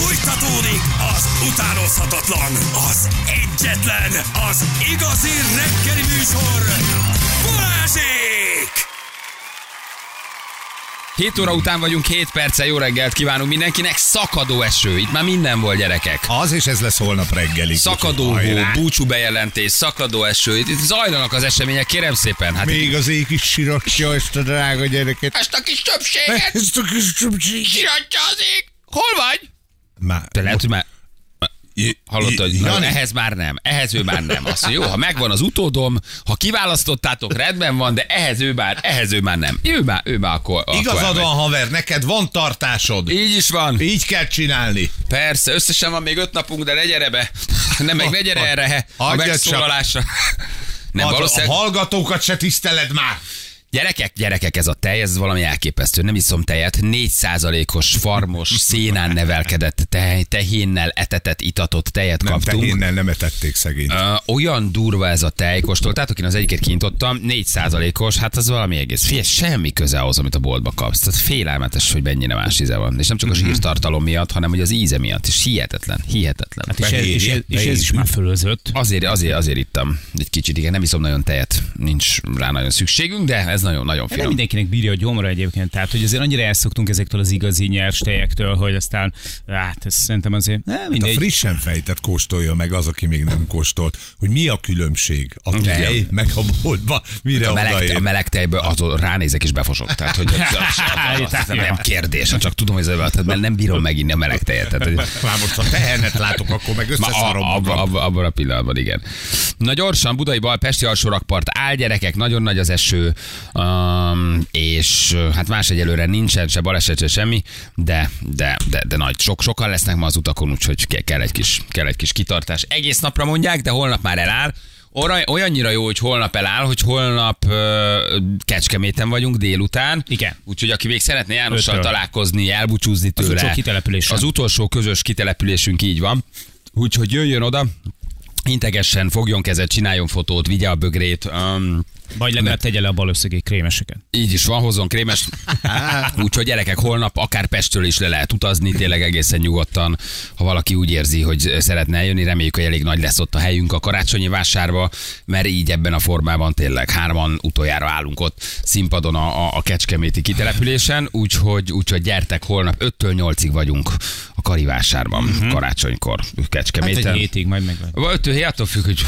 Fújtatódik az utánozhatatlan, az egyetlen, az igazi reggeli műsor, Balázsék! 7 óra után vagyunk, 7 perce, jó reggelt kívánunk mindenkinek. Szakadó eső, itt már minden volt gyerekek. Az és ez lesz holnap reggelig. Szakadó hó, búcsú bejelentés, szakadó eső, itt itt zajlanak az események, kérem szépen. Hát Még az ég is siratja ezt a drága gyereket. ezt a kis többséget Ezt a kis csupcsi. siratja az ég. Hol vagy? Már, Te lehet, hogy már Hallottad, Ja, na, ehhez már nem, ehhez ő már nem. Azt mondja, jó, ha megvan az utódom, ha kiválasztottátok, rendben van, de ehhez ő már, ehhez ő már nem. Ő már, ő már akkor, akkor Igazad elmegy. van, haver, neked van tartásod. Így is van. Így kell csinálni. Persze, összesen van még öt napunk, de ne gyere be. Nem, meg ne gyere erre a megszólalásra. Nem, a, a valószínűleg... hallgatókat se tiszteled már. Gyerekek, gyerekek, ez a tej, ez valami elképesztő. Nem iszom tejet. 4%-os farmos, szénán nevelkedett tej, tehénnel etetett, itatott tejet Nem, kaptunk. tehénnel nem etették szegény. Uh, olyan durva ez a tej, kóstoltátok, én az egyiket kinyitottam, 4%-os, hát az valami egész. Figyelj, semmi köze ahhoz, amit a boltba kapsz. Tehát félelmetes, hogy mennyire más íze van. És nem csak a zsírtartalom miatt, hanem hogy az íze miatt. És hihetetlen, hihetetlen. Hát és, ez, és, ez, és ez is már fölözött. Azért, azért, azért ittam egy kicsit, igen, nem iszom nagyon tejet, nincs rá nagyon szükségünk, de ez nagyon, nagyon Nem finom. mindenkinek bírja a gyomra egyébként, tehát hogy azért annyira elszoktunk ezektől az igazi nyers tejektől, hogy aztán, hát ez szerintem azért, nem A mindegy. frissen fejtett kóstolja meg az, aki még nem kóstolt, hogy mi a különbség a tej, meg a boltba, mire A meleg, a meleg tejből azon ránézek és befosok. Tehát, hogy az, az, az, az, az nem kérdés, csak tudom, hogy ez tehát, mert nem bírom meginni a meleg tejet. Tehát, hogy Már most ha tehenet látok, akkor meg Ma összeszarom a, abba, abba, abban a pillanatban, igen. Na gyorsan, Budai bal, Pesti alsó rakpart áll, gyerekek, nagyon nagy az eső, um, és hát más egyelőre nincsen, se baleset, se semmi, de, de, de, de nagy. Sok, sokan lesznek ma az utakon, úgyhogy ke- kell egy, kis, kell egy kis kitartás. Egész napra mondják, de holnap már eláll. Olyan- Olyannyira jó, hogy holnap eláll, hogy holnap uh, Kecskeméten vagyunk délután. Igen. Úgyhogy aki még szeretne Jánossal Öttől. találkozni, elbúcsúzni Az tőle. utolsó kitelepülésen. Az utolsó közös kitelepülésünk így van. Úgyhogy jöjjön oda, integessen, fogjon kezet, csináljon fotót, vigye a bögrét. Um, Vagy legalább tegye le a bal összegé krémeseket. így is van, hozzon krémes. Úgyhogy gyerekek, holnap akár Pestről is le lehet utazni, tényleg egészen nyugodtan. Ha valaki úgy érzi, hogy szeretne eljönni, reméljük, hogy elég nagy lesz ott a helyünk a karácsonyi vásárba, mert így ebben a formában tényleg hárman utoljára állunk ott színpadon a, a, a Kecskeméti kitelepülésen, úgyhogy, úgyhogy gyertek, holnap 5-től 8-ig vagyunk a karivásárban, uh-huh. karácsonykor Hát Kecskeméten. egy hétig majd meg. Vagy öt hé, attól függ, hogy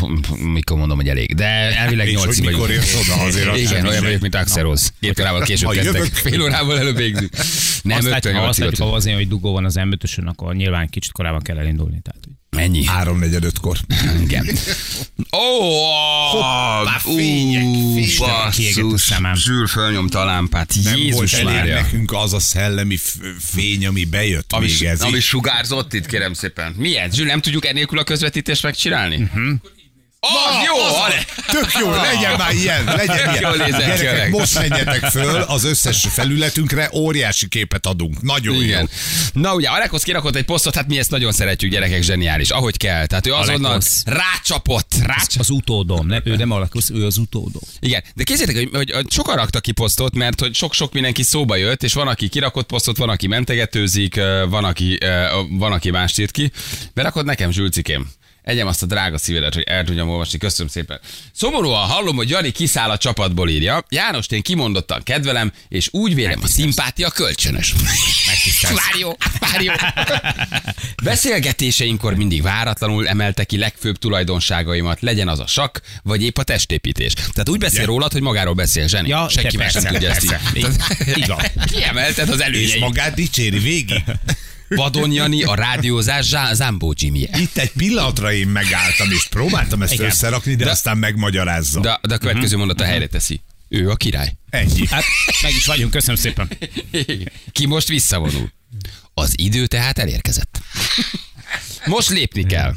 mikor mondom, hogy elég. De elvileg És hogy nyolcig mikor vagyunk. Oda, azért Igen, olyan vagyok, mint Axeroz. Két órával később kezdtek. Fél órával előbb végzünk. Nem, azt látjuk, ha azt látjuk, azért, hogy dugó van az m akkor nyilván kicsit korábban kell elindulni. Tehát, hogy Ennyi. Háromnegyed ötkor. Igen. Ó, Hoppá, fények, szemem. Zsűr fölnyomta a lámpát. Nem volt Jézus elég Mária. nekünk az a szellemi fény, ami bejött Ami, még ez. ami sugárzott itt, kérem szépen. Milyen? Zsűr, nem tudjuk ennélkül a közvetítést megcsinálni? Uh-huh. Az jó! Ale. Tök jó, legyen már ilyen, legyen ilyen. Gyerekek, öreg. most menjetek föl, az összes felületünkre óriási képet adunk. Nagyon Igen. jó. Na ugye, Alekosz kirakott egy posztot, hát mi ezt nagyon szeretjük, gyerekek, zseniális, ahogy kell. Tehát ő azonnal Alekosz. rácsapott, rácsapott. az utódom, nem, ő nem alakusz, ő az utódom. Igen, de képzeljétek, hogy, hogy, hogy sokan raktak ki posztot, mert hogy sok-sok mindenki szóba jött, és van, aki kirakott posztot, van, aki mentegetőzik, van, aki, van, aki mást írt ki. Berakod nekem, Zsülcikém. Egyem azt a drága szívedet, hogy el tudjam olvasni. Köszönöm szépen. Szomorúan hallom, hogy Jani kiszáll a csapatból írja. János, én kimondottan kedvelem, és úgy vélem, a szimpátia kölcsönös. Várjó, várjó. Beszélgetéseinkor mindig váratlanul emelte ki legfőbb tulajdonságaimat, legyen az a sakk, vagy épp a testépítés. Tehát úgy beszél rólad, hogy magáról beszél, Zseni. Ja, Senki más nem tudja ezt így. Így- van. Kiemelted az És előnyeit. magát dicséri végig. Vadon Jani, a rádiózás Zá- Zambó Jimmy. Itt egy pillanatra én megálltam, és próbáltam ezt Igen. összerakni, de, De- aztán megmagyarázza. De, de a következő mondata helyre teszi. Ő a király. Ennyi. Hát meg is vagyunk, köszönöm szépen. Ki most visszavonul. Az idő tehát elérkezett. Most lépni kell.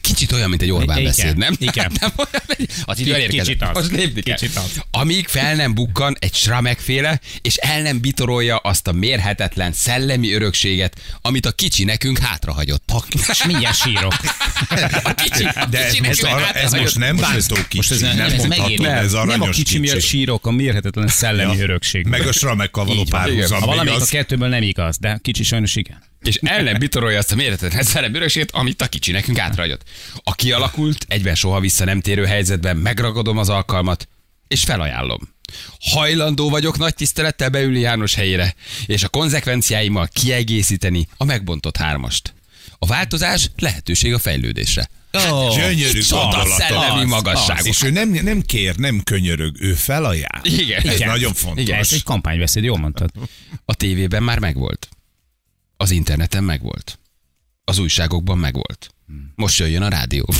Kicsit olyan, mint egy Orbán Igen, beszéd, nem? igen. Nem olyan, az idő elérkezett. kicsit az. Most lépni kell. Kicsit az. Amíg fel nem bukkan egy sramekféle, és el nem bitorolja azt a mérhetetlen szellemi örökséget, amit a kicsi nekünk hátrahagyott. És mindjárt sírok. A kicsi, De ez kicsi most, nekünk arra, ez most nem bántó kicsi, Most ez, nem ez mondható, ez Nem a aranyos kicsi miatt sírok, a mérhetetlen szellemi Ja. örökség. Meg a sramekkal való párhuzam. Ha valamelyik a az- kettőből nem igaz, de kicsi sajnos igen. És el nem bitorolja azt a méretetlen szerepörösét, amit a kicsi nekünk átragyott. A kialakult, egyben soha vissza nem térő helyzetben megragadom az alkalmat, és felajánlom. Hajlandó vagyok nagy tisztelettel beülni János helyére, és a konzekvenciáimmal kiegészíteni a megbontott hármast. A változás lehetőség a fejlődésre. Oh, Gyönyörű gondolatok. szellemi magasság. És ő nem, nem kér, nem könyörög, ő felajánl. Igen. Ez Igen. nagyon fontos. Igen. Ez egy kampánybeszéd, jól mondtad. A tévében már megvolt. Az interneten megvolt. Az újságokban megvolt. Most jöjjön a rádió.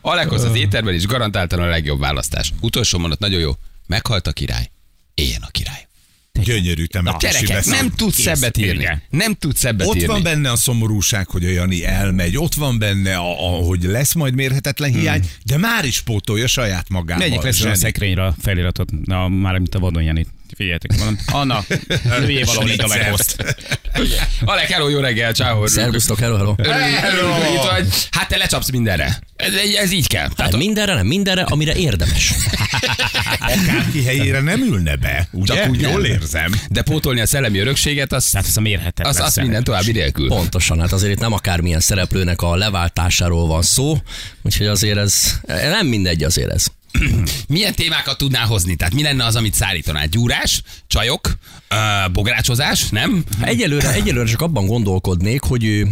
Alekoz az éterben is garantáltan a legjobb választás. Utolsó mondat nagyon jó. Meghalt a király. Éljen a király. Gyönyörű temetési nem tudsz Kész, szebbet írni. igen. Nem tudsz szebbet Ott írni. van benne a szomorúság, hogy a Jani elmegy, ott van benne, a, a, hogy lesz majd mérhetetlen hiány, Hmm. de már is pótolja saját magával. Megyek lesz a szekrényre a feliratot, na, már mint a vadon Janit. Figyeljetek, mondom. Anna, lőjél egy a megoszt. Alek, hello, jó reggel, ciao. Szervusztok, hello, hello. Vagy. Hát te lecsapsz mindenre. Ez, ez így kell. Tehát Hát mindenre, nem mindenre, amire érdemes. Akárki helyére nem ülne be, ugye? Csak úgy Jól érzem. de pótolni a szellemi örökséget, az, Tehát ez a mérhetetlen az, az minden további nélkül. Pontosan, hát azért itt nem akármilyen szereplőnek a leváltásáról van szó, úgyhogy azért ez nem mindegy azért ez. Milyen témákat tudnál hozni? Tehát mi lenne az, amit szállítanál? Gyúrás, csajok, bográcsozás, nem? Egyelőre, egyelőre csak abban gondolkodnék, hogy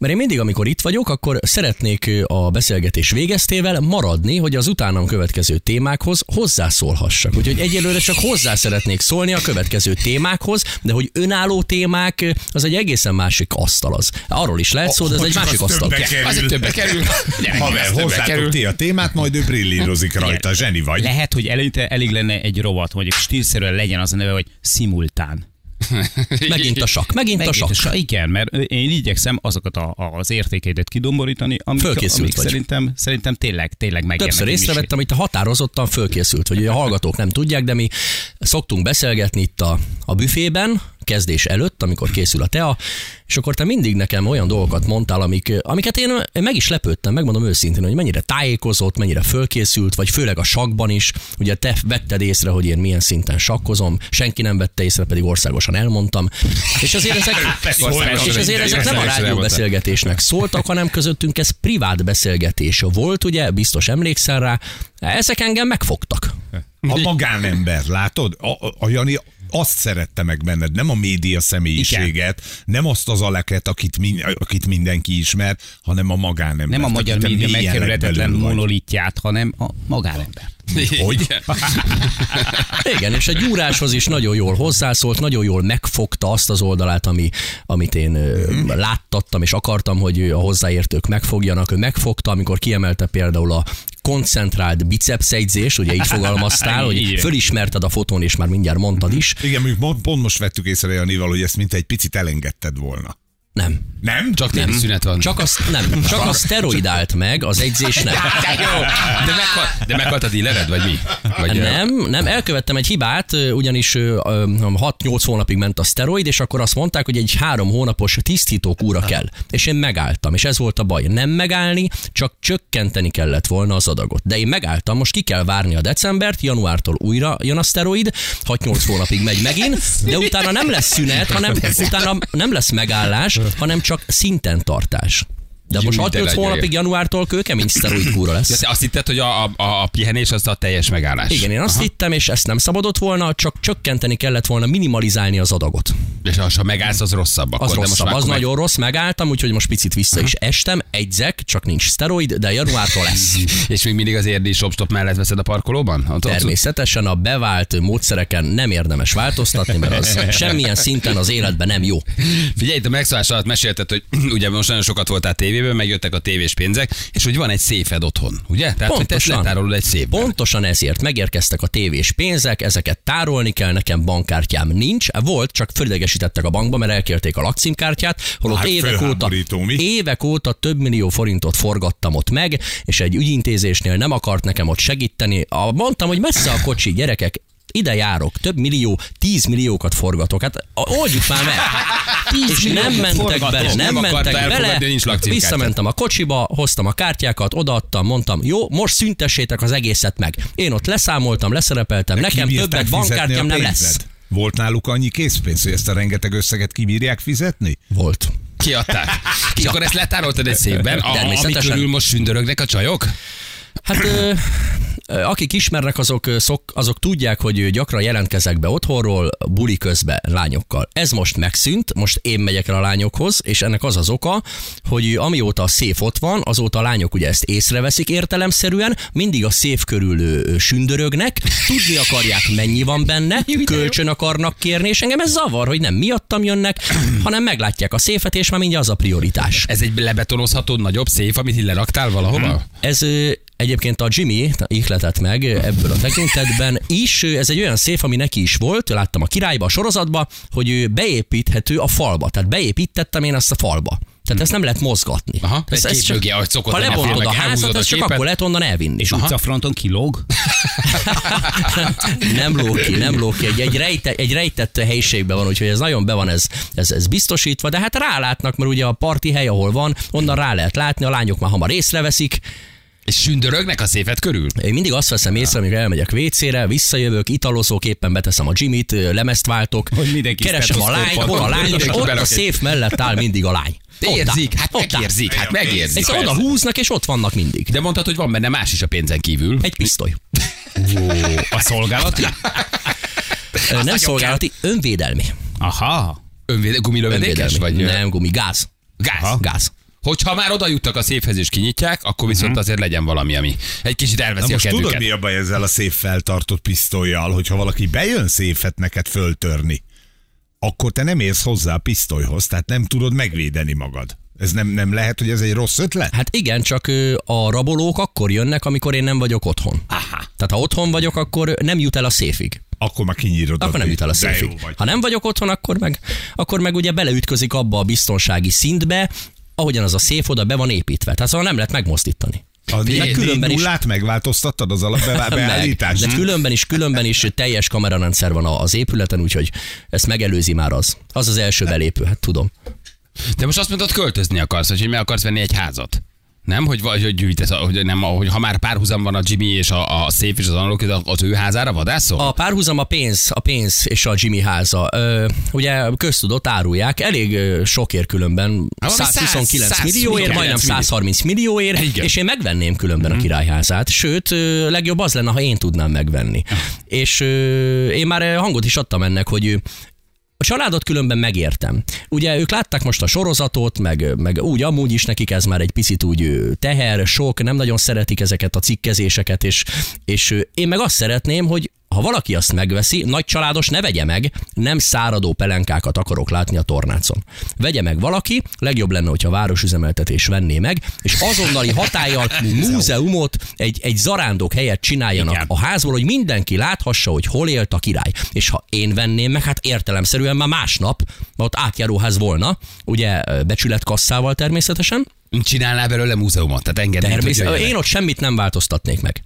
mert én mindig, amikor itt vagyok, akkor szeretnék a beszélgetés végeztével maradni, hogy az utánam következő témákhoz hozzászólhassak. Úgyhogy egyelőre csak hozzá szeretnék szólni a következő témákhoz, de hogy önálló témák, az egy egészen másik asztal az. Arról is lehet szó, de ez egy másik az asztal. kerül. Az egy többe kerül. Haver, hozzátok ti a témát, majd ő brillírozik rajta. Zseni vagy. Lehet, hogy előtte elég lenne egy rovat, hogy stílszerűen legyen az a neve, hogy szimultán. Megint a sakk, megint a Megint sakk. a sa- igen, mert én igyekszem azokat a, a, az értékeidet kidomborítani, amik, Fölkészült amik vagy. szerintem, szerintem tényleg, tényleg megérnek. Többször észrevettem, hogy te határozottan fölkészült, hogy ugye a hallgatók nem tudják, de mi szoktunk beszélgetni itt a, a büfében, kezdés előtt, amikor készül a tea, és akkor te mindig nekem olyan dolgokat mondtál, amik, amiket én, meg is lepődtem, megmondom őszintén, hogy mennyire tájékozott, mennyire fölkészült, vagy főleg a sakban is. Ugye te vetted észre, hogy én milyen szinten sakkozom, senki nem vette észre, pedig országosan elmondtam. És azért ezek, és azért ezek nem a rádióbeszélgetésnek szóltak, hanem közöttünk ez privát beszélgetés volt, ugye, biztos emlékszel rá. Ezek engem megfogtak. A magánember, látod? A, a Jani azt szerette meg benned, nem a média személyiséget, nem azt az aleket, akit, min, akit mindenki ismer, hanem a magánember. Nem a magyar Te média megkerülhetetlen monolitját, hanem a magánember. Hogy? Igen, és a gyúráshoz is nagyon jól hozzászólt, nagyon jól megfogta azt az oldalát, ami, amit én mm. láttattam, és akartam, hogy a hozzáértők megfogjanak. Ő megfogta, amikor kiemelte például a koncentrált bicepszegyzés, ugye így fogalmaztál, hogy fölismerted a fotón, és már mindjárt mondtad is. Igen, mondjuk pont- pont most vettük észre Janival, hogy ezt mint egy picit elengedted volna. Nem. Nem? Csak téli szünet van. Csak, az, nem, csak a szteroid állt meg, az egyzés nem. De jó. De, meghal, de meghalt a dílered, vagy mi? Vagy, Nem, nem, elkövettem egy hibát, ugyanis ö, ö, 6-8 hónapig ment a szteroid, és akkor azt mondták, hogy egy három hónapos tisztító kúra kell. És én megálltam, és ez volt a baj. Nem megállni, csak csökkenteni kellett volna az adagot. De én megálltam, most ki kell várni a decembert, januártól újra jön a szteroid, 6-8 hónapig megy megint, de utána nem lesz szünet, hanem utána nem lesz megállás, hanem csak szinten tartás. De most Jó, 6-8 de legyen. hónapig januártól kőkemény szteroid kúra lesz. De te azt hitted, hogy a, a, a pihenés az a teljes megállás. Igen, én azt Aha. hittem, és ezt nem szabadott volna, csak csökkenteni kellett volna, minimalizálni az adagot. És ha ha megállsz, az rosszabb. Akkor, Az de most rosszabb, az akkor nagyon rossz, megálltam, úgyhogy most picit vissza is estem, egyzek, csak nincs szteroid, de januártól lesz. Meg... És még mindig az érdi shopstop mellett veszed a parkolóban? Ott, Természetesen a bevált módszereken nem érdemes változtatni, mert az semmilyen szinten az életben nem jó. Figyelj, a megszólás alatt mesélted, hogy ugye most nagyon sokat voltál tévében, megjöttek a tévés pénzek, és hogy van egy széfed otthon, ugye? Tehát, hogy te Pontosan. letárolod egy szépben. Pontosan ezért megérkeztek a tévés pénzek, ezeket tárolni kell, nekem bankkártyám nincs. Volt, csak fölidegesítettek a bankba, mert elkérték a lakcímkártyát, holott Hát évek óta, mi? évek óta több millió forintot forgattam ott meg, és egy ügyintézésnél nem akart nekem ott segíteni. A, mondtam, hogy messze a kocsi, gyerekek, ide járok, több millió, tíz milliókat forgatok. Hát oldjuk már meg. És nem mentek bele, nem, Nem mentek bele. Visszamentem a kocsiba, hoztam a kártyákat, odaadtam, mondtam, jó, most szüntessétek az egészet meg. Én ott leszámoltam, leszerepeltem, nekem Kibírták többet bankkártyám a nem lesz. Volt náluk annyi készpénz, hogy ezt a rengeteg összeget kibírják fizetni? Volt. Kiadták. És akkor ezt letároltad egy szépben, a, ami Természetesen. körül most sündörögnek a csajok? Hát ö, akik ismernek, azok, szok, azok tudják, hogy gyakran jelentkezek be otthonról, buli közben lányokkal. Ez most megszűnt, most én megyek el a lányokhoz, és ennek az az oka, hogy amióta a széf ott van, azóta a lányok ugye ezt észreveszik értelemszerűen, mindig a széf körül sündörögnek, tudni akarják, mennyi van benne, kölcsön akarnak kérni, és engem ez zavar, hogy nem miattam jönnek, hanem meglátják a széfet, és már mindjárt az a prioritás. Ez egy lebetonozható nagyobb széf, amit így leraktál valahova? Ez egyébként a Jimmy ihletett meg ebből a tekintetben is. Ez egy olyan széf, ami neki is volt, láttam a királyba, a sorozatba, hogy ő beépíthető a falba. Tehát beépítettem én ezt a falba. Tehát ezt nem lehet mozgatni. Aha, ez, egy képmögé, ahogy szokott ha lebontod a házat, ezt csak akkor lehet onnan elvinni. És utcafronton kilóg? nem ki, nem ki. Egy, egy, rejte, egy rejtett helyiségben van, úgyhogy ez nagyon be van ez, ez, ez biztosítva, de hát rálátnak, mert ugye a parti hely, ahol van, onnan rá lehet látni, a lányok már hamar észreveszik, És sündörögnek a széfet körül? Én mindig azt veszem észre, amikor elmegyek WC-re, visszajövök, italozok, éppen beteszem a Jimmy-t, lemezt váltok, Hogy mindenki keresem a lányt, hol a lány, és ott a széf mellett áll mindig a lány. Érzik, hát Ott megérzik, hát megérzik. Egyszer oda húznak, és ott vannak mindig. De mondtad, hogy van benne más is a pénzen kívül. Egy pisztoly. A szolgálati? Nem szolgálati, önvédelmi. Aha. Önvéde, gumilövedékes Önvédelmi. vagy? Nem, gumi, gáz. Gáz. Gáz. Hogyha már oda juttak a széfhez és kinyitják, akkor viszont azért legyen valami, ami egy kicsit Na elveszi a most tudod, kedvüket. mi a baj ezzel a szép feltartott pisztolyjal, hogyha valaki bejön széfet neked föltörni, akkor te nem érsz hozzá a pisztolyhoz, tehát nem tudod megvédeni magad. Ez nem, nem lehet, hogy ez egy rossz ötlet? Hát igen, csak a rabolók akkor jönnek, amikor én nem vagyok otthon. Aha. Tehát ha otthon vagyok, akkor nem jut el a széfig. Akkor már kinyírod. Akkor nem jut el a széfig. Ha nem vagyok otthon, akkor meg, akkor meg ugye beleütközik abba a biztonsági szintbe, ahogyan az a széf oda be van építve. Tehát szóval nem lehet megmozdítani. A négy különben is- nullát megváltoztattad az alapbeállítást? de különben is, különben is teljes kamerarendszer van az épületen, úgyhogy ezt megelőzi már az. Az az első belépő, hát tudom. De most azt mondod, költözni akarsz, vagy hogy meg akarsz venni egy házat. Nem, hogy, vagy, hogy gyűjtesz, hogy, nem, hogy ha már párhuzam van a Jimmy és a, a szép és az analóg, az ő házára vadászol? A párhuzam a pénz, a pénz és a Jimmy háza. Ö, ugye köztudott árulják, elég sokért különben, valami 129 100 millióért, majdnem 130 millióért, Igen. és én megvenném különben a királyházát. Sőt, legjobb az lenne, ha én tudnám megvenni. És ö, én már hangot is adtam ennek, hogy a családot különben megértem. Ugye ők látták most a sorozatot, meg, meg úgy amúgy is nekik ez már egy picit úgy teher, sok, nem nagyon szeretik ezeket a cikkezéseket, és, és én meg azt szeretném, hogy ha valaki azt megveszi, nagy családos ne vegye meg, nem száradó pelenkákat akarok látni a tornácon. Vegye meg valaki, legjobb lenne, hogyha városüzemeltetés venné meg, és azonnali hatállyal múzeumot, egy, egy zarándok helyet csináljanak Igen. a házból, hogy mindenki láthassa, hogy hol élt a király. És ha én venném meg, hát értelemszerűen már másnap, mert ott átjáróház volna, ugye becsületkasszával természetesen, Csinálnál belőle múzeumot, tehát engednéd, hogy természetesen én ott semmit nem változtatnék meg.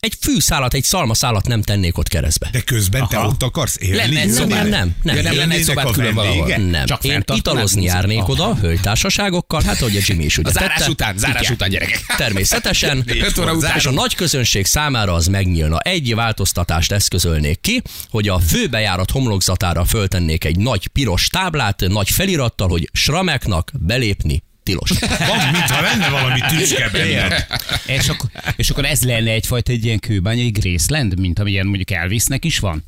Egy fűszálat, egy szalmaszálat nem tennék ott keresztbe. De közben te Aha. ott akarsz élni? Lenne egy Nem, szobád? nem, nem, nem. Ja, nem lenne egy a külön valahol. Nem, Csak én italozni járnék oda, hölgytársaságokkal, hát ahogy a Jimmy is ugye A zárás tette. után, zárás Igen. után, gyerekek. Természetesen. Óra után. És a nagy közönség számára az megnyílna. Egy változtatást eszközölnék ki, hogy a főbejárat homlokzatára föltennék egy nagy piros táblát, nagy felirattal, hogy srameknak belépni tilos. Van, mintha lenne valami tücske benne. És akkor, és akkor ez lenne egyfajta egy ilyen kőbányai Graceland, mint amilyen mondjuk Elvisnek is van?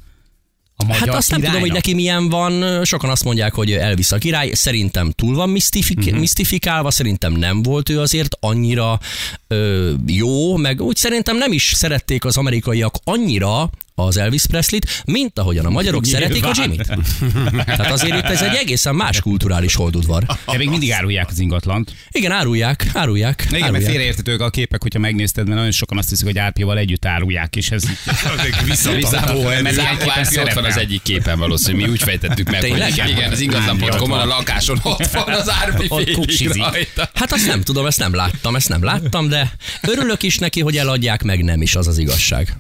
A magyar Hát azt nem tudom, hogy királynak? neki milyen van. Sokan azt mondják, hogy Elvis a király. Szerintem túl van misztifik- uh-huh. misztifikálva, szerintem nem volt ő azért annyira ö, jó, meg úgy szerintem nem is szerették az amerikaiak annyira az Elvis Presley-t, mint ahogyan a magyarok szeretik a Jimmy-t. Tehát azért itt ez egy egészen más kulturális holdudvar. De még mindig árulják az ingatlant. Igen, árulják, árulják. Igen, mert árulják. félreértetők a képek, hogyha megnézted, mert nagyon sokan azt hiszik, hogy árpival együtt árulják, és ez Mert zárt- Záróárpi ott van az egyik képen valószínű, mi úgy fejtettük meg, Tényleg? hogy igen, az ingatlan.com-on a lakáson ott van az árpi. Hát azt nem tudom, ezt nem láttam, ezt nem láttam, de örülök is neki, hogy eladják, meg nem is, az az igazság.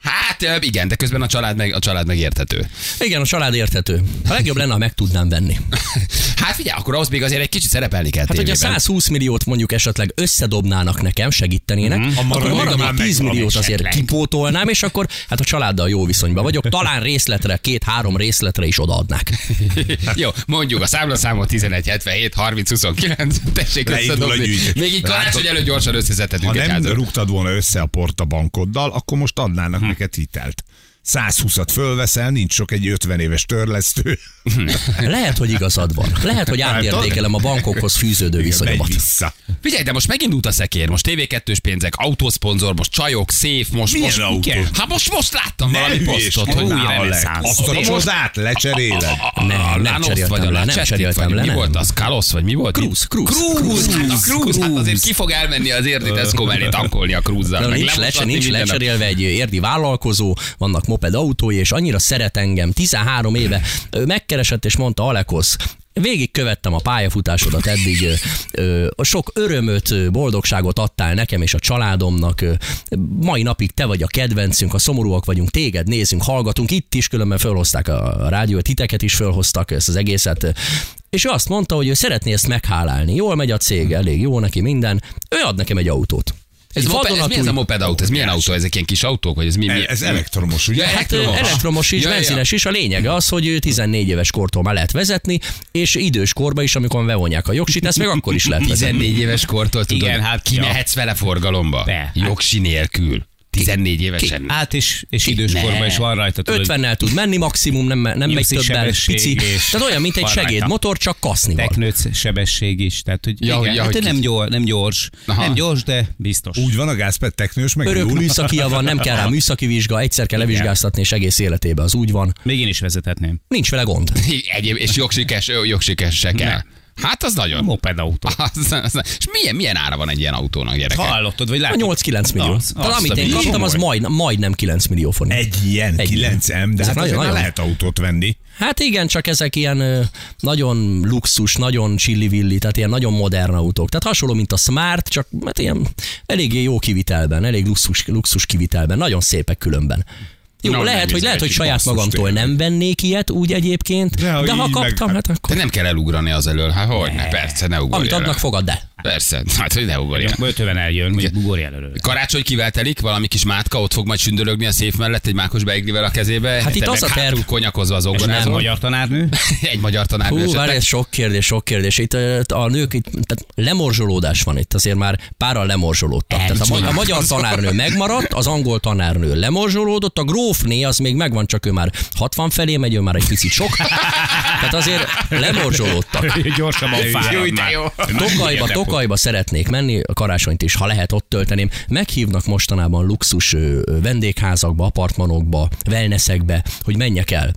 Hát igen, de közben a család meg, a család meg érthető. Igen, a család érthető. A legjobb lenne, ha meg tudnám venni. Hát figyelj, akkor ahhoz még azért egy kicsit szerepelni kell Hát, hogy a tévében. 120 milliót mondjuk esetleg összedobnának nekem, segítenének, mm, akkor a maradék maradék már 10 megvan milliót azért esetleg. kipótolnám, és akkor hát a családdal jó viszonyban vagyok. Talán részletre, két-három részletre is odaadnák. Jó, mondjuk a számlaszámot 11, 77, 30, 29, tessék Leindul összedobni. Még így karácsony előtt gyorsan összeszedhetünk Ha nem rúgtad volna össze a portabankoddal, akkor most adnának neked hitelt. 120-at fölveszel, nincs sok egy 50 éves törlesztő. Lehet, hogy igazad van. Lehet, hogy átértékelem a bankokhoz fűződő Megy viszonyomat. vissza. Figyelj, de most megindult a szekér, most TV2-s pénzek, autószponzor, most csajok, szép, most... Milyen most, autó? Igen. Hát most, most láttam Ne valami hülyéskedj, posztot, hogy új reneszánsz. Azt a csodát lecseréled. Nem, nem cseréltem vagy a le, nem cseréltem vagy le, Mi volt az? Kalosz, vagy mi volt? Cruise, Cruise. Cruise, hát a Cruise, hát azért ki fog elmenni az érdi Tesco mellé tankolni a meg nincs, lecserélve egy érdi vállalkozó, vannak moped autói, és annyira szeret engem. 13 éve ö, megkeresett, és mondta Alekosz, Végig követtem a pályafutásodat eddig, sok örömöt, boldogságot adtál nekem és a családomnak. Mai napig te vagy a kedvencünk, ha szomorúak vagyunk, téged nézünk, hallgatunk. Itt is különben fölhozták a a rádiót, titeket is fölhoztak ezt az egészet. És ő azt mondta, hogy ő szeretné ezt meghálálni. Jól megy a cég, elég jó neki minden. Ő ad nekem egy autót. Ez, Egy moped, ez mi ez a moped autó? Ez milyen autó? Ezek ilyen kis autók? Vagy ez mi? mi? Ez elektromos, ugye? Ja, Hát elektromos, elektromos is, Ja, ja. benzines is. A lényege az, hogy ő 14 éves kortól már lehet vezetni, és idős korban is, amikor bevonják a jogsit, ezt meg akkor is lehet vezetni. 14 éves kortól tudod, Igen, hát, kimehetsz vele forgalomba? Be. Jogsi nélkül. 14 évesen. Hát és, és időskorban is van rajta. tudod, 50-nel tud menni maximum, nem, nem megy többen, pici. Tehát olyan, mint egy segédmotor, csak kasznival. teknőc sebesség is. Tehát, hogy Ja, igen, ja, hát hogy nem, ki- gyors, nem gyors. Aha. Nem gyors, de biztos. Úgy van a gázped teknős, meg Örök műszakia van, nem kell rá műszaki vizsga, egyszer kell levizsgáztatni, és egész életében az úgy van. Még én is vezethetném. Nincs vele gond. Egyéb, és jogsikes, jogsikes se kell. Hát az nagyon. Moped autó. Az, az, és milyen, milyen ára van egy ilyen autónak, gyerekek? Hallottad, vagy A látod? 8-9 millió. Az- azt amit én kaptam, az majd, majdnem 9 millió forint. Egy ilyen, Egy 9 M, de hát nagyon- nagyon. lehet autót venni. Hát igen, csak ezek ilyen nagyon luxus, nagyon csillivilli, tehát ilyen nagyon modern autók. Tehát hasonló, mint a Smart, csak hát ilyen eléggé jó kivitelben, elég luxus, luxus kivitelben, nagyon szépek különben. Jó, Na, lehet, hogy, lehet, egy hogy saját basszus magamtól tényleg. nem vennék ilyet úgy egyébként, De de, ha de ha így meg- kaptam, hát De akkor nem kell elugrani az elől. Hát hogy ne, persze, ne ugorj amit el. adnak, fogad el. Persze, hát hogy ne ugorj el. Öven eljön, mondjuk ugorj előre. Karácsony kivel telik, valami kis mátka ott fog majd sündörögni a széf mellett egy mákos beiglivel a kezébe. Hát itt az a terv- hátul konyakozva az nem ongorázol. magyar tanárnő? Egy magyar tanár. Hú, várj, ez sok kérdés, sok kérdés. Itt a nők, itt, tehát lemorzsolódás van itt, azért már páran lemorzsolódtak. Tehát a, a magyar tanárnő megmaradt, az angol tanárnő lemorzsolódott, a grófné az még megvan, csak ő már 60 felé megy, ő már egy picit sok. Tehát azért lemorzsolódtak. Gyorsabban fárad már. Tokajba, Tokajba szeretnék menni, a karácsonyt is, ha lehet, ott tölteném. Meghívnak mostanában luxus vendégházakba, apartmanokba, wellnessekbe, hogy menjek el.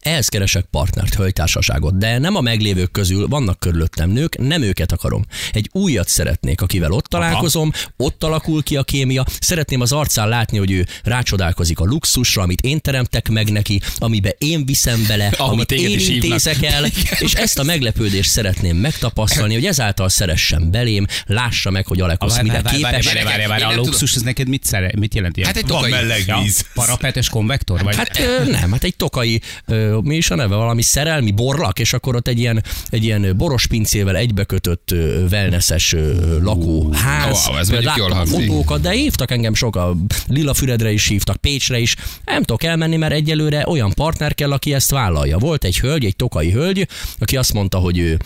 Ehhez keresek partnert, hölgytársaságot, de nem a meglévők közül vannak körülöttem nők, nem őket akarom. Egy újat szeretnék, akivel ott találkozom, ott alakul ki a kémia. Szeretném az arcán látni, hogy ő rácsodálkozik a luxusra, amit én teremtek meg neki, amibe én viszem bele, Ahova amit én is hívnak. intézek el, és ezt a meglepődést szeretném megtapasztalni, hogy ezáltal szeressen belém, lássa meg, hogy Alekosz mire Várj, várj, képes. várj, várj, várj, Én a luxus, ez neked mit, szere, mit jelent ilyen? Hát egy tokai. ja, parapetes konvektor? Vagy? Hát nem, hát egy tokai, ö, mi is a neve, valami szerelmi borlak, és akkor ott egy ilyen, egy ilyen boros pincével egybekötött wellnesses lakóház. wow, ez mondjuk jól fotókat, de hívtak engem sok, a Lilafüredre is hívtak, Pécsre is. Nem tudok elmenni, mert egyelőre olyan partner kell, aki ezt vállalja. Volt egy hölgy, egy tokai hölgy, aki azt mondta, hogy ő,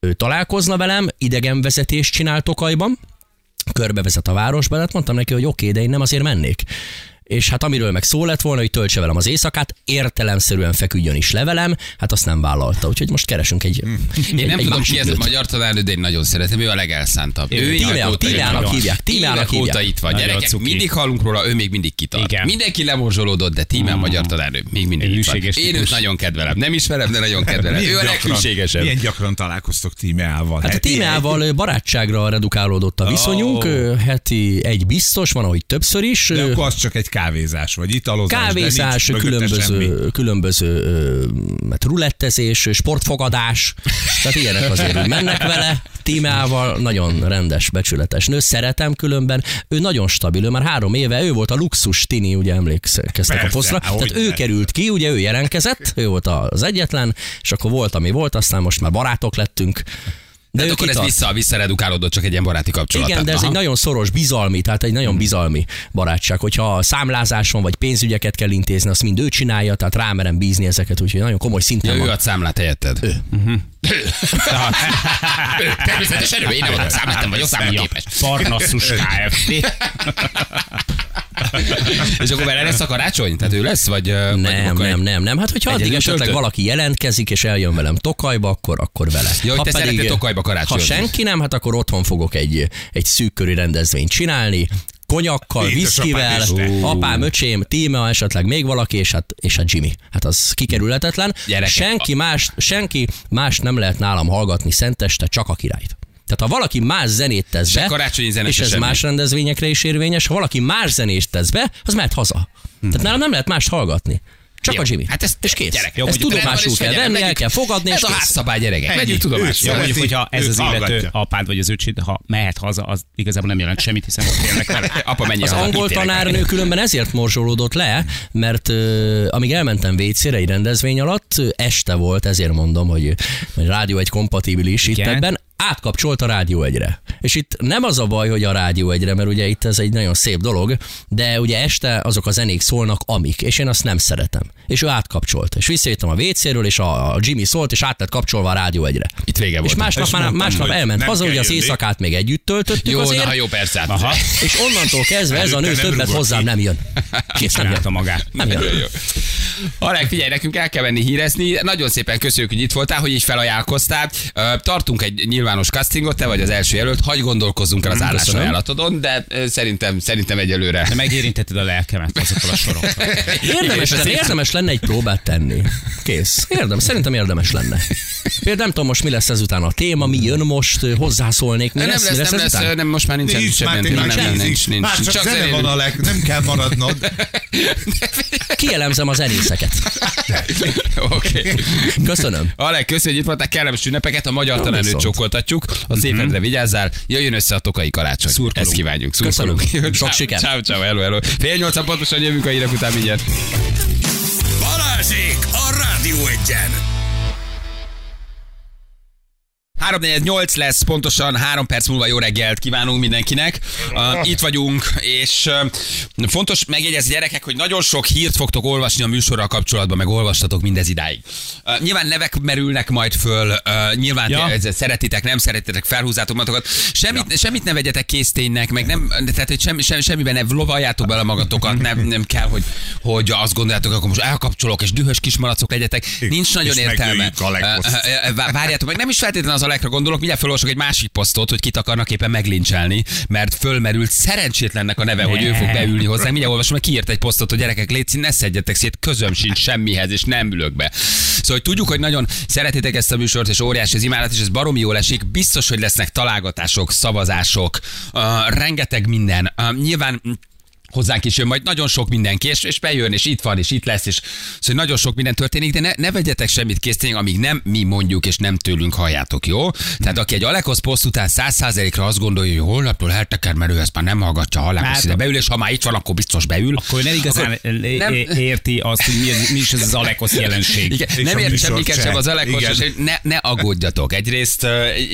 ő találkozna velem, idegenvezetést csinál Tokajban, körbevezet a városban, hát mondtam neki, hogy oké, de én nem azért mennék. És hát amiről meg szó lett volna, hogy töltse velem az éjszakát, értelemszerűen feküdjön is levelem, hát azt nem vállalta. Úgyhogy most keresünk egy. egy Én nem egy tudom ki ez a magyar tanárnő, de én nagyon szeretem, ő a legelszántabb. Ő Tímeának van. hívják, Tímeának óta hívják. itt van. Gyerekek, mindig hallunk róla, ő még mindig kitart. Igen. Mindenki lemorzsolódott, de Tímea magyar tanárnő még mindig Egy itt van. Én őt nagyon kedvelem. Nem ismerem, de nagyon kedvelem. Ő a leghűségesebb. milyen gyakran találkoztok tímeával? Hát a Heti tímeával barátságra redukálódott a viszonyunk, heti egy biztos, van, ahogy többször is. De akkor az csak egy kávézás, vagy italozás. Kávézás, különböző, különböző hát rulettezés, sportfogadás, tehát ilyenek azért úgy mennek vele. Tímeával nagyon rendes, becsületes nő, szeretem különben. Ő nagyon stabil, ő már három éve, ő volt a luxus tini, ugye emlékeztek a Persze, posztra. Tehát hogyne. ő került ki, ugye ő jelentkezett, ő volt az egyetlen, és akkor volt, ami volt, aztán most már barátok lettünk. De ő hát akkor ez kitart. vissza, visszaredukálódott csak egy ilyen baráti kapcsolat. Igen, de ez Aha. egy nagyon szoros, bizalmi, tehát egy nagyon bizalmi barátság. Hogyha számlázás van, vagy pénzügyeket kell intézni, azt mind ő csinálja, tehát rámerem bízni ezeket, úgyhogy nagyon komoly szinten Ja, ő van. ad számlát helyetted. Ő. Természetesen ő, én nem adok számlát, nem vagyok számlaképes. Parnassus Kft. És akkor vele lesz a karácsony? Tehát ő lesz? Vagy, ö, vagy Nem, nem, nem, nem. Hát, hogyha addig esetleg töltött? valaki jelentkezik, és eljön velem Tokajba, akkor, akkor vele. Ja, hogy te szeretnél Tokajba Ha karácsonyozni. senki nem, hát akkor otthon fogok egy, egy szűkköri rendezvényt csinálni, konyakkal, viszkivel, apám, öcsém, tíme, esetleg még valaki, és hát, és hát Jimmy. Hát az kikerülhetetlen. Gyerekek, Senki más, senki más nem lehet nálam hallgatni szenteste, csak a királyt. Tehát ha valaki más zenét tesz Se be, karácsonyi zene, és ez semmi. más rendezvényekre is érvényes, ha valaki más zenét tesz be, az mehet haza. Tehát nálam nem lehet mást hallgatni. Csak Jó, a Jimmy. Hát ez és kész. Gyerek, ezt tudomásul kell venni, el kell fogadni, és Ez a házszabály gyerekek. Ennyi. Vegyük Ő tudomásul. Jó, mondjuk, hogyha ez az illető apád vagy az öcsid, ha mehet haza, az igazából nem jelent semmit, hiszen ott élnek vele. Apa menj Az haza, angol tanárnő különben ezért morzsolódott le, mert uh, amíg elmentem vécére egy rendezvény alatt, este volt, ezért mondom, hogy, hogy rádió egy kompatibilis itt ebben, átkapcsolt a rádió egyre. És itt nem az a baj, hogy a rádió egyre, mert ugye itt ez egy nagyon szép dolog, de ugye este azok a zenék szólnak, amik, és én azt nem szeretem. És ő átkapcsolt. És visszajöttem a WC-ről, és a, a Jimmy szólt, és át lett kapcsolva a rádió egyre. Itt vége volt. És másnap, És már, mondtam, másnap hogy elment haza, ugye az éjszakát még együtt töltöttük Jó, azért, na, ha jó, persze. hát. Aha. és onnantól kezdve ez a nő többet hozzám ki. nem jön. Kész, nem jön. Csinálta magát. Nem jön. Jó. Alek, figyelj, nekünk el kell menni hírezni. Nagyon szépen köszönjük, hogy itt voltál, hogy így felajánlkoztál. Tartunk egy nyilvános castingot, te vagy az első jelölt. Hagy gondolkozzunk el az állásajánlatodon, de szerintem, szerintem egyelőre. De megérintetted a lelkemet azokkal a sorokkal. Érdemes, lenne, érdemes lenne egy próbát tenni. Kész. Érdemes, szerintem érdemes lenne. Például nem tudom most mi lesz ezután a téma, mi jön most, hozzászólnék, mi Nem lesz, lesz, mi lesz, nem lesz, nem, most már nincsen Nincs, téma, nem, nem, nincs, nincs, nincs. Már csak, Csak zene van a leg, nem kell maradnod. Kielemzem a zenészeket. Oké. Köszönöm. Alek, köszönjük, hogy itt voltál, kellemes ünnepeket, a magyar tanárnőt viszont. csókoltatjuk, a szépedre vigyázzál, jöjjön össze a tokai karácsony. Szurkolunk. Ezt kívánjuk. Köszönöm. Szurkolunk. Sok Ciao, sikert. Ciao, ciao, hello, hello. Fél nyolcan pontosan jövünk a hírek után mindjárt. Balázsék a Rádió Egyen! 348 lesz, pontosan három perc múlva jó reggelt kívánunk mindenkinek. Uh, itt vagyunk, és uh, fontos megjegyezni gyerekek, hogy nagyon sok hírt fogtok olvasni a műsorral kapcsolatban, meg olvastatok mindez idáig. Uh, nyilván nevek merülnek majd föl, uh, nyilván Ja. ja. szeretitek, nem szeretitek, felhúzátok magatokat. Semmit, ja. semmit ne vegyetek készténynek, meg nem, tehát hogy semmi, semmi, semmiben ne lovaljátok bele magatokat, nem, nem kell, hogy, hogy azt gondoljátok, akkor most elkapcsolok, és dühös kismalacok legyetek. Nincs nagyon És értelme. Uh, vá- Várjátok meg, nem is feltétlenül az Alekra gondolok, mindjárt felolvasok egy másik posztot, hogy kit akarnak éppen meglincselni, mert fölmerült szerencsétlennek a neve, hogy ő fog beülni hozzánk. Mindjárt olvasom, mert kiírt egy posztot, hogy gyerekek, légy ne szedjetek szét, közöm sincs semmihez, és nem ülök be. Szóval hogy tudjuk, hogy nagyon szeretitek ezt a műsort, és óriási az imádat, és ez baromi jól esik. Biztos, hogy lesznek találgatások, szavazások, uh, rengeteg minden. Uh, nyilván hozzánk is jön majd nagyon sok mindenki, és, és bejön, és itt van, és itt lesz, és szóval nagyon sok minden történik, de ne, ne vegyetek semmit késztények, amíg nem mi mondjuk, és nem tőlünk halljátok, jó? Tehát aki egy Alekosz poszt után 100%-ra azt gondolja, hogy holnaptól elteker, mert ő ezt már nem hallgatja, ha Hát- ide beül, és ha már itt van, akkor biztos beül. Akkor nem igazán nem- nem... érti azt, hogy mi, ez- mi is ez az Alekosz jelenség. Igen, És nem ért semmiket se. sem az Alekos, és ne, ne aggódjatok. Egyrészt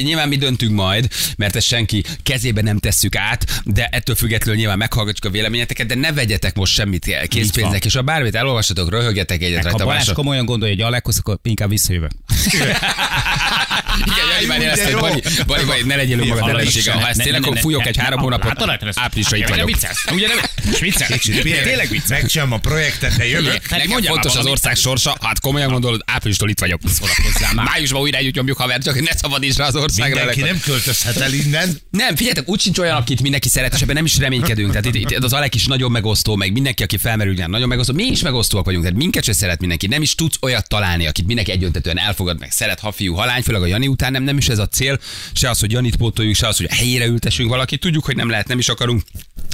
nyilván mi döntünk majd, mert ezt senki kezébe nem tesszük át, de ettől függetlenül nyilván meghallgatjuk a véleményeteket, de ne vegyetek most semmit készpénznek, és ha bármit elolvasatok, röhögjetek egyet Ha rajta. Balázs mások- komolyan gondolja, hogy Alekosz, akkor inkább visszajövök. Igen, Jani már jelezte, hogy. Bali, Bali, Bali, ne legyél Hallod, ellensége. Ha ezt tényleg, fújok egy három na, hónapot, látod, látod, ezt- áprilisra itt vagyok. Ugye nem? Tényleg viccelsz? Megcsinálom a projektet, de jövök. Nekem fontos az ország sorsa, hát komolyan gondolod, áprilistól itt vagyok. Májusban újra együtt nyomjuk haver, csak ne szabadíts rá az országra. Mindenki nem költözhet el innen. Nem, figyeljetek, úgy sincs olyan, akit mindenki szeret, és ebben nem is reménykedünk. Tehát itt, itt az Alek is nagyon megosztó, meg mindenki, aki felmerül, ugyan nagyon megosztó. Mi is megosztóak vagyunk, tehát minket se szeret mindenki. Nem is tudsz olyat találni, akit mindenki egyöntetően elfogad, meg szeret, ha fiú, ha lány, főleg a Jani után nem, nem is ez a cél. Se az, hogy Janit pótoljuk, se az, hogy helyére ültessünk valakit. Tudjuk, hogy nem lehet, nem is akarunk.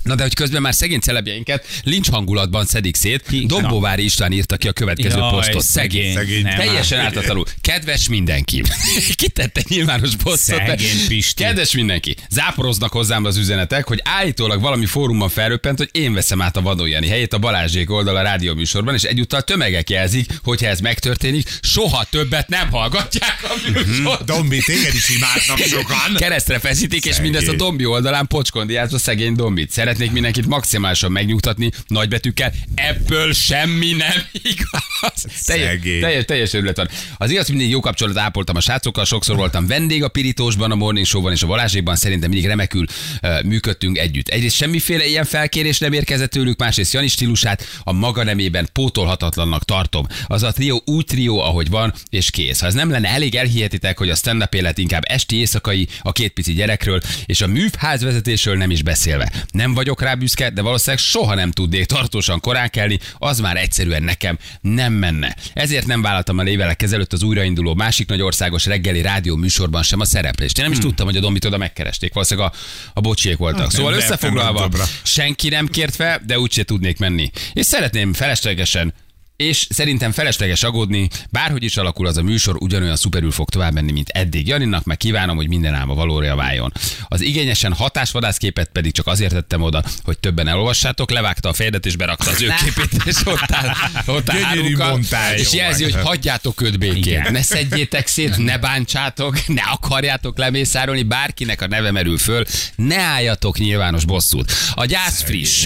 Na de hogy közben már szegény celebjeinket lincs hangulatban szedik szét. Ki? Dombóvári István írta ki a következő Jaj, posztot. Szegény. szegény. Nem, Teljesen ártatlanul. Kedves mindenki. Kitette nyilvános posztot. Szegény Pisti. Kedves mindenki. Záporoznak hozzám az üzenetek, hogy állítólag valami fórumon felröppent, hogy én veszem át a Vadójani helyét a Balázsék oldal a rádióműsorban, és egyúttal tömegek jelzik, hogy ha ez megtörténik, soha többet nem hallgatják a műsort. Dombi, téged is imádnak sokan. Keresztre feszítik, és Szegény. mindezt a Dombi oldalán pocskondiázva szegény Dombit. Szeretnék mindenkit maximálisan megnyugtatni, nagybetűkkel, ebből semmi nem igaz. Teljes, teljes, teljes örület van. Az igaz, mindig jó kapcsolat ápoltam a srácokkal, sokszor voltam vendég a Pirítósban, a Morning Show-ban és a Balázsékban, szerintem mindig remekül uh, működtünk együtt. Egyrészt semmiféle ilyen felkérés nem érkezett tőlük, másrészt Jani stílusát a maga nemében pótolhatatlannak tartom. Az a trió úgy trió, ahogy van, és kész. Ha ez nem lenne elég, elhihetitek, hogy a stand-up élet inkább esti éjszakai, a két pici gyerekről, és a műházvezetésről nem is beszélve. Nem vagyok rá büszke, de valószínűleg soha nem tudnék tartósan korán kelni, az már egyszerűen nekem nem menne. Ezért nem vállaltam el évvelek ezelőtt az újrainduló másik nagy országos reggeli rádió műsorban sem a szereplést. Én nem is tudtam, hogy a Dombit oda megkeresték. Valószínűleg a, a bocsiék voltak. Hát szóval összefoglalva, senki nem kért fel, de úgyse tudnék menni. És szeretném feleslegesen és szerintem felesleges aggódni, bárhogy is alakul az a műsor, ugyanolyan szuperül fog tovább menni, mint eddig. Janinak meg kívánom, hogy minden álma valóra váljon. Az igényesen hatásvadászképet pedig csak azért tettem oda, hogy többen elolvassátok, levágta a fejedet és berakta az ő képét, és ott áll, ott áll hárunkkal, mondtál, és jelzi, hogy hagyjátok őt békén. Ne szedjétek szét, ne bántsátok, ne akarjátok lemészárolni, bárkinek a neve merül föl, ne álljatok nyilvános bosszút. A gyász friss.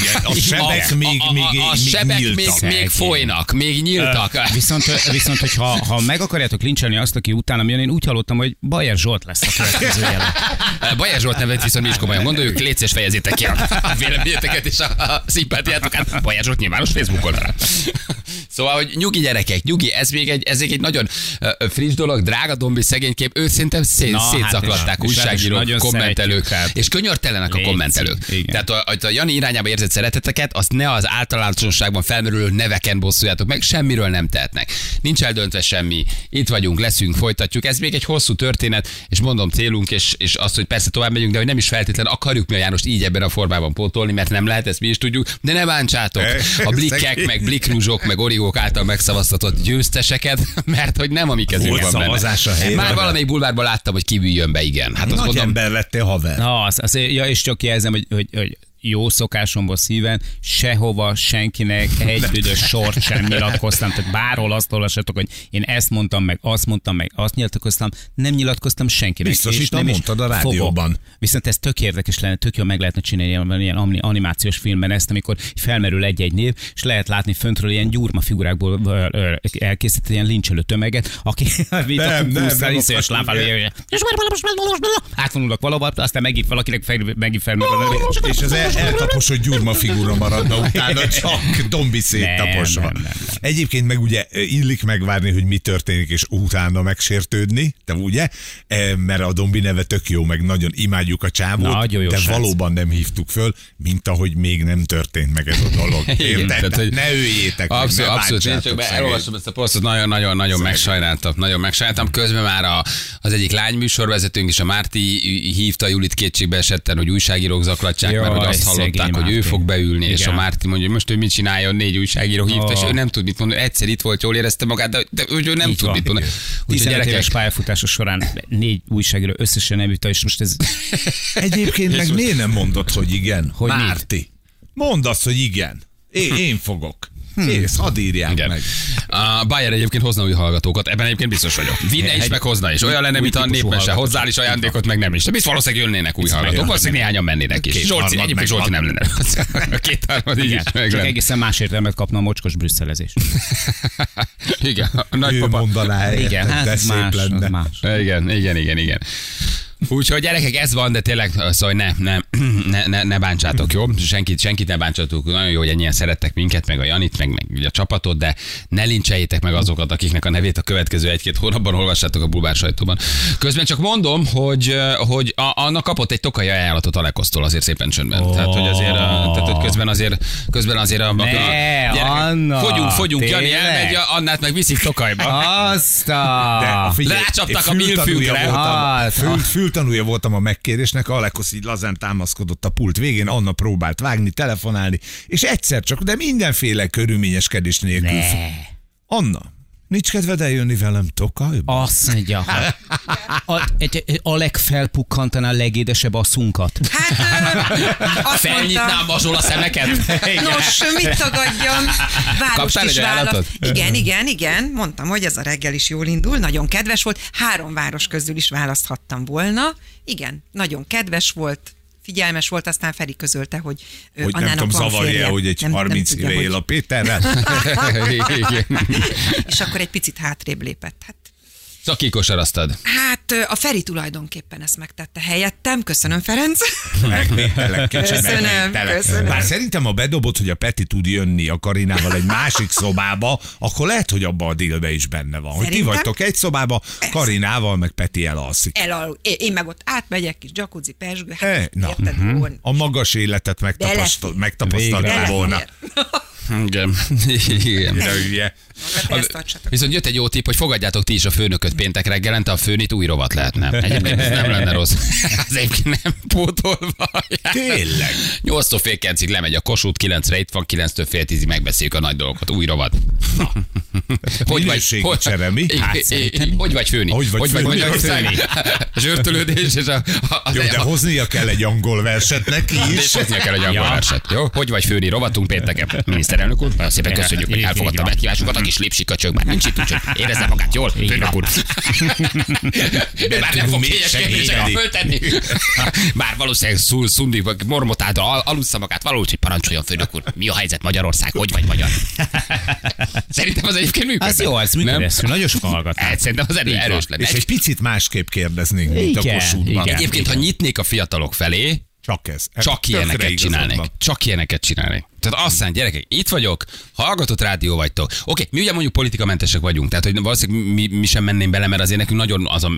Igen, a sebek még- a, a, még- a, a még sebek még, nyíltak. Még folynak, még nyíltak. Viszont, viszont hogyha ha meg akarjátok lincselni azt, aki utána jön, én úgy hallottam, hogy Bajer Zsolt lesz a következő jelen. Bajer Zsolt nevet viszont mi is komolyan gondoljuk, légy szíves, fejezzétek ki a véleményeteket és a, szimpátiátokat Bajer Zsolt nyilvános Facebook oldalra. Szóval, hogy nyugi gyerekek, nyugi, ez még egy, ez még egy nagyon friss dolog, drága dombi szegénykép, őt szerintem szét, Na, hát szétszaklatták és- és újságírók, nagyon kommentelők, és könyörtelenek a kommentelők. igen. Tehát a, a Jani irányába érzett szereteteket, azt ne az általánosságban felmerülő neveken bosszuljátok meg, semmiről nem tehetnek. Nincs eldöntve semmi, itt vagyunk, leszünk, folytatjuk. Ez még egy hosszú történet, és mondom célunk, és, és az, hogy persze tovább megyünk, de hogy nem is feltétlenül akarjuk mi a Jánost így ebben a formában pótolni, mert nem lehet, ezt mi is tudjuk, de ne bántsátok a blikkek, meg bliknuzsok, meg origók által megszavaztatott győzteseket, mert hogy nem a mi kezünkben Volt benne. szavazás a helyben. Már valamelyik bulvárban láttam, hogy kibűjön be, igen. Hát azt Nagy mondom, ember lettél haver. Na, az, az, ja, és csak jelzem, hogy, hogy, hogy jó szokásomból szíven, sehova senkinek egy büdös sort sem nyilatkoztam. Tehát bárhol azt olvassatok, hogy én ezt mondtam, meg azt mondtam, meg azt nyilatkoztam, nem nyilatkoztam senkinek. Biztos itt nem is mondtad a fogok. rádióban. Viszont ez tök érdekes lenne, tök jól meg lehetne csinálni ilyen, ilyen ani- animációs filmben ezt, amikor felmerül egy-egy név, és lehet látni föntről ilyen gyurma figurákból elkészített ilyen lincselő tömeget, aki mint a Nem, nem, kukusztal nem iszonyos és átvonulnak valahol, aztán megint valakinek megint felmerül. És az el, eltaposott gyurma figura maradna utána, csak dombi széttaposva. Nem, nem, nem, nem. Egyébként meg ugye illik megvárni, hogy mi történik, és utána megsértődni, de ugye? E, Mert a dombi neve tök jó, meg nagyon imádjuk a csávót, Nagyon jó de srác. valóban nem hívtuk föl, mint ahogy még nem történt meg ez a dolog. Érted? tehát, hogy- ne üljétek meg, Abszolút, ne abszolút. Én csak be, szegényt. elolvastam ezt a posztot, nagyon-nagyon nagyon megsajnáltam. Nagyon megsajnáltam. Közben már a, az egyik lány műsorvezetőnk is, a Márti hívta Julit kétségbe esetten, hogy újságírók zaklatják, Jaj, mert hogy azt hallották, szegény hogy ő fog beülni, és a Igen. Márti mondja, hogy most ő mit csináljon, négy újságíró hívta, és Oh. ő nem tud mit mondani. Egyszer itt volt, jól érezte magát, de, de ő nem Így tud van. mit mondani. Úgyhogy 15 gyerekek, éves pályafutása során négy újságíró összesen nem jutta, és most ez Egyébként meg miért nem mondod, hogy igen? Hogy? Márti. Mondd azt, hogy igen. Én, én fogok. Kész, hadd írják Igen. meg. A Bayer egyébként hozna új hallgatókat, ebben egyébként biztos vagyok. Vinne is, meg hozna is. Olyan lenne, mint a népmese. Hozzá is ajándékot, meg nem is. De biztos valószínűleg jönnének új hallgatók. Valószínűleg néhányan mennének is. Zsolci, egyébként. Zsolci nem lenne. A kétharmad így is igen, meg csak lenne. egészen más értelmet kapna a mocskos brüsszelezés. Igen, a Ő nagypapa. mondaná, Igen, hát más, más. Igen, igen, igen, igen. Úgyhogy gyerekek, ez van, de tényleg, szóval ne, ne, ne, ne, ne bántsátok, jó? Senkit, senkit ne bántsatok. Nagyon jó, hogy ennyien szerettek minket, meg a Janit, meg, meg a csapatot, de ne lincseljétek meg azokat, akiknek a nevét a következő egy-két hónapban olvassátok a bulvár sajtóban. Közben csak mondom, hogy, hogy a, annak kapott egy tokai ajánlatot a Lekosztól azért szépen csöndben. Oh. Tehát, hogy azért, a, tehát, hogy közben azért, közben azért a, a, Ne, gyerekek, Anna, fogyunk, fogyunk, Jani tényleg? elmegy, a Annát meg viszik Tokajba. Azt a... Rácsaptak a fültanúja milfűkre. fültanúja voltam a megkérésnek, Alekosz így lazán támad támaszkodott a pult végén, Anna próbált vágni, telefonálni, és egyszer csak, de mindenféle körülményeskedés nélkül. Ne. Anna, nincs kedved eljönni velem Tokajba? Azt mondja, a, egy, a legfelpukkantaná a legédesebb asszunkat. Hát, ö, azt Felnyitná a a szemeket? nos, mit tagadjam? Várost is egy választ. Igen, igen, igen. Mondtam, hogy ez a reggel is jól indul, nagyon kedves volt. Három város közül is választhattam volna. Igen, nagyon kedves volt, figyelmes volt, aztán Feri közölte, hogy, Hogy nem Annának tudom, van zavarja, hogy egy Nem- nem 30 tudja, éve hogy- él a Péterrel? És akkor egy picit hátrébb lépett. Hát, Szóval kikosaraztad. hát a Feri tulajdonképpen ezt megtette helyettem. Köszönöm, Ferenc. Megvételek, kicsit Köszönöm, köszönöm. Bár szerintem a bedobott, hogy a Peti tud jönni a Karinával egy másik szobába, akkor lehet, hogy abba a délbe is benne van. Hogy ti Szerintem- vagytok egy szobába, Karinával, meg Peti elalszik. Elalul. Én meg ott átmegyek, kis jacuzzi, persgő. Hát, na. érted, jó? A magas életet megtapasztal, Belefér. volna. Igen. Igen. Ezt tartsatok. Viszont jött egy jó tipp, hogy fogadjátok ti is a főnököt péntek reggelente, a főnit új rovat lehetne. Egyébként ez nem lenne rossz. Az egyébként nem pótolva. Tényleg. 8-tól fél 9-ig lemegy a Kossuth, 9-re itt van, 9-től fél 10-ig megbeszéljük a nagy dolgokat. Új rovat. Na. Minőségi csere, mi? Hát, hogy vagy főni? Hogy vagy főni? Magyarország? A zsörtölődés és a... a, a Jó, de hoznia kell egy angol verset neki is. hoznia kell egy angol Ja. verset. Jó? Hogy vagy főni? Rovatunk pénteken. Miniszterelnök úr, nagyon szépen köszönjük, hogy elfogadta a meghívásunkat, a kis lépsi köcsög már nincs itt, úgyhogy érezze magát jól, főnök úr. Ő már nem fog kényes kérdéseket segíteni. föltenni. Bár valószínűleg szul, szundi, vagy mormotádra al- alussza magát, valahogy, hogy parancsoljon főnök úr. Mi a helyzet Magyarország? Hogy vagy magyar? Szerintem az egyébként működik. Az jó, az működik. Nagyon sokan hallgatnak. Hát, szerintem az erős lenne. És egy picit másképp kérdeznénk, mint a Igen, Kossuthban. Egyébként, ha nyitnék a fiatalok felé, Csak ez. csak Tökre ilyeneket csinálnék. van. Csak ilyeneket csinálnék. Tehát azt mondja, gyerekek, itt vagyok, hallgatott rádió vagytok. Oké, mi ugye mondjuk politikamentesek vagyunk, tehát hogy valószínűleg mi, mi sem mennénk bele, mert azért nekünk nagyon az a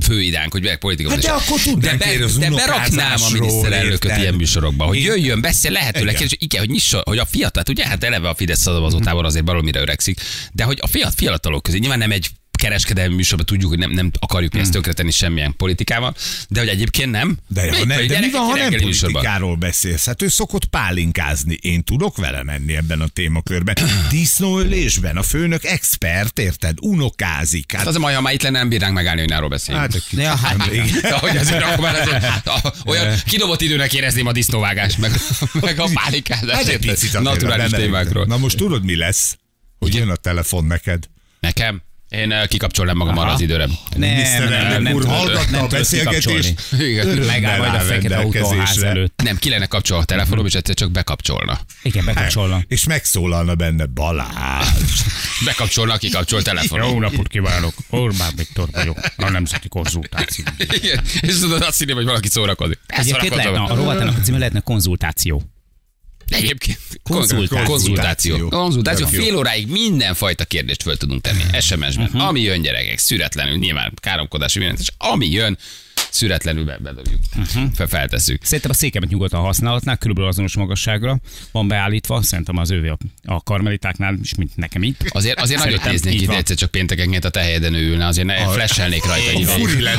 fő idánk, hogy Hát politikamentesek. de akkor de, az de beraknám a miniszterelnököt érted? ilyen műsorokba, hogy jöjjön, beszél lehetőleg, Igen. és igen, hogy nyissa, hogy a fiatal, ugye hát eleve a Fidesz szavazótábor azért valamire öregszik, de hogy a fiat, fiatalok közé, nyilván nem egy kereskedelmi műsorban tudjuk, hogy nem, nem akarjuk mi ezt tönkretenni semmilyen politikával, de hogy egyébként nem. De, ha ne, de mi van, ha nem politikáról beszélsz? Hát ő szokott pálinkázni. Én tudok vele menni ebben a témakörben. Disznóölésben a főnök expert, érted? Unokázik. Hát Hát, az a majd, ha már itt lenne, nem bírnánk megállni, hogy arról beszéljünk. hát, Ja, hát. De hogy azért akkor már azért, olyan kidobott időnek érezném a disznóvágást, meg, meg a pálikázást. Hát Naturális témákról. Na most tudod, mi lesz? Hogy jön a telefon neked. Nekem? Én eh, kikapcsolnám magam arra az időre. Miniszterelnök úr tudod- hallgatta nem a beszélgetést. Megáll majd a fekete autó a ház rendelkezésre. előtt. Nem, ki lenne kapcsolva a telefonom, és egyszer csak bekapcsolna. Igen, bekapcsolnak. És megszólalna benne Balázs. Bekapcsolna, kikapcsol telefonom. Jó napot kívánok! Orbán Viktor vagyok, a Nemzeti Konzultáció. Igen. És tudod azt hinni, hogy valaki szórakozik. Egyébként lehetne, a rovatának a címe lehetne konzultáció. Egyébként Konzultáció. Konzultáció. Konzultáció. Fél óráig mindenfajta kérdést föl tudunk tenni SMS-ben. Mhm. Ami jön gyerekek, szüretlenül, nyilván káromkodási mindent, és ami jön, szüretlenül be- bedobjuk. Fel- Feltesszük. Szerintem a székemet nyugodtan használhatnák, körülbelül azonos magasságra van beállítva, szerintem az ővé a, a karmelitáknál, és mint nekem itt. Azért, azért nagyot néznék itt egyszer csak péntekenként a te helyeden ülne, azért ne, flashelnék rajta. egy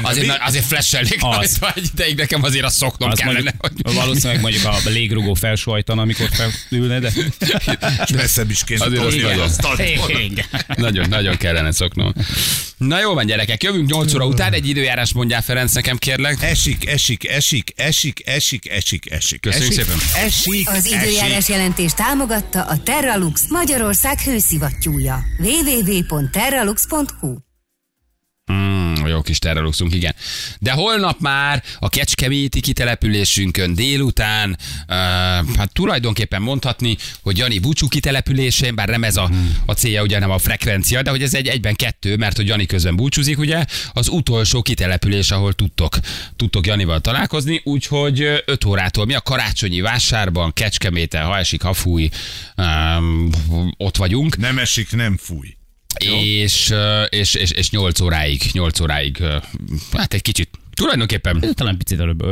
azért, azért flashelnék Az. rajta egy ideig, nekem azért azt szoknom Az kellene. mondjuk, hogy- valószínűleg mondjuk a légrugó felsóhajtana, amikor felülne, de... Messzebb is kéne Azért az nagyon. a-. Nagyon, nagyon kellene szoknom. Na jó van, gyerekek, jövünk 8 óra után, egy időjárás mondjál Ferenc nekem, kérlek. Esik, esik, esik, esik, esik, esik, esik. Köszönjük esik, szépen. Esik, Az időjárás esik. jelentés támogatta a Terralux Magyarország hőszivattyúja. www.terralux.hu Mm, jó kis terraluxunk, igen. De holnap már a Kecskeméti kitelepülésünkön délután, uh, hát tulajdonképpen mondhatni, hogy Jani búcsú kitelepülésén, bár nem ez a, a célja, ugye nem a frekvencia, de hogy ez egy egyben kettő, mert hogy Jani közben búcsúzik, ugye, az utolsó kitelepülés, ahol tudtok, tudtok Janival találkozni, úgyhogy 5 órától mi a karácsonyi vásárban, Kecskeméten, ha esik, ha fúj, um, ott vagyunk. Nem esik, nem fúj. És, és, és, és 8 óráig, 8 óráig, hát egy kicsit, tulajdonképpen Talán picit előbb.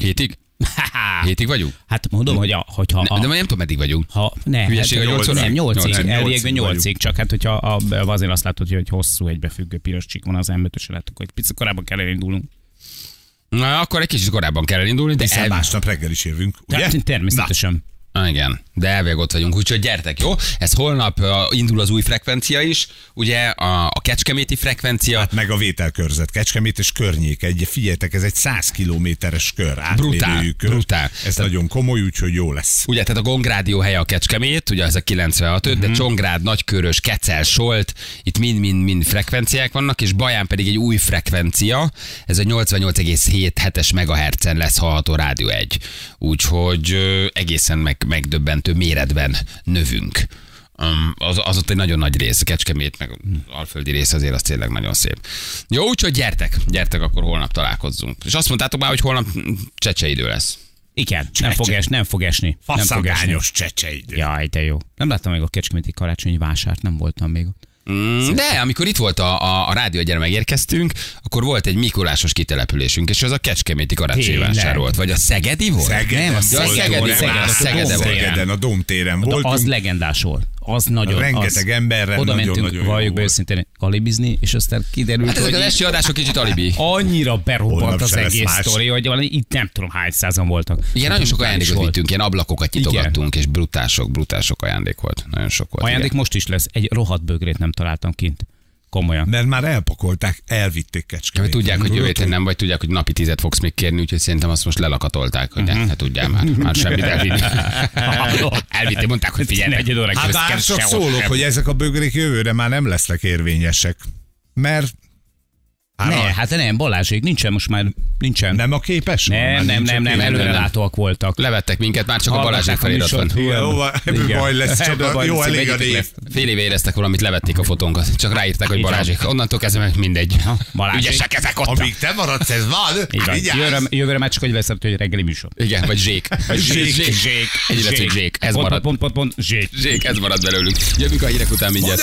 hétig? Hétig vagyunk? Hát mondom, hogy a, hogyha Ne, a, de nem tudom, meddig vagyunk. Ha, ne, Hülyeség, hát, a nyolc óra? nem, nyolcig, Nyolcig. elvégben Nyolcig nyolcig, vagyunk. csak hát hogyha a, azért azt látod, hogy egy hosszú egybefüggő piros csík van az m 5 lehet, akkor egy picit korábban kell elindulnunk. Na, akkor egy kicsit korábban kell elindulni, de Hiszen el... másnap reggel is jövünk, ugye? Hát, természetesen. Ah, Igen, de elvég ott vagyunk, úgyhogy gyertek, jó? Ez holnap uh, indul az új frekvencia is, ugye a, a kecskeméti frekvencia, Hát meg a vételkörzet, Kecskemét és környék. Egy, figyeljetek, ez egy 100 kilométeres kör, Brutál, kör. brutál. Ez nagyon komoly, úgyhogy jó lesz. Ugye, tehát a Gongrádió helye a Kecskemét, ugye ez a 96 uh-huh. de Csongrád, Nagykörös, Kecel, Solt, itt mind-mind-mind frekvenciák vannak, és Baján pedig egy új frekvencia, ez a 88,7-es megahertzen lesz hallható Rádió 1. Úgyhogy ö, egészen meg, megdöbbentő méretben növünk. Um, az, az ott egy nagyon nagy rész, Kecskemét, meg Alföldi rész azért az tényleg nagyon szép. Jó, úgyhogy gyertek, gyertek, akkor holnap találkozzunk. És azt mondtátok már, hogy holnap csecse idő lesz. Igen, nem fog, es, nem fog esni. Nem fog esni. Faszagányos csecseidő. Jaj, de jó. Nem láttam még a Kecskeméti karácsonyi vásárt, nem voltam még ott. Mm, de amikor itt volt a, a, a rádió, gyere megérkeztünk, akkor volt egy Mikulásos kitelepülésünk, és az a Kecskeméti karácsonyi Tényleg? vásár volt. Vagy a Szegedi volt? Szegeden, Nem, a Szegedi, nem? Szeged, a Szegede volt. Szegeden, a Domtéren De voltunk. az legendás volt. Az nagyon. Rengeteg az, emberrel Oda mentünk, nagyon-nagyon jó valljuk be őszintén, alibizni, és aztán kiderült, Hát ezek hogy az esti adások kicsit alibi. annyira berobbant az egész sztori, hogy valami, itt nem tudom hány százan voltak. Igen, nagyon sok ajándékot volt. vittünk, ilyen ablakokat nyitogattunk, és brutások, brutások ajándék volt. Nagyon sok volt. Ajándék igen. most is lesz. Egy rohadt bögrét nem találtam kint. Komolyan. Mert már elpakolták, elvitték Kecskemét. vagy tudják, hogy jövő nem, vagy tudják, hogy napi tizet fogsz még kérni, úgyhogy szerintem azt most lelakatolták, hogy ne, Mhm. ne tudjál már, már semmit elvinni. Elvitti, mondták, hogy figyelj, Egy óra Hát már csak szólok, sem. hogy ezek a bögrék jövőre már nem lesznek érvényesek. Mert Hát Ne, a- hát nem, Balázsék, nincsen most már, nincsen. nem a képes? nem, nem, nem, nem, nem, előrelátóak voltak. Levettek minket, már csak a Balázsék felirat van. Hova, ebből baj lesz, csak baj jó elég a név. Fél éve éreztek valamit, levették a fotónkat. Csak ráírták, hogy. Balázsék. Onnantól kezdve meg mindegy. Balázsék. Ügyesek ezek ott. Amíg te maradsz, ez van. Jövőre, jövőre már csak hogy veszed, hogy reggeli műsor. Igen, vagy zsék. Vagy Zsék, zsék, Egy illetve zsék. Ez marad. Pont, pont, pont, zsék. Zsék, ez marad belőlünk. Jövünk a hírek után mindjárt.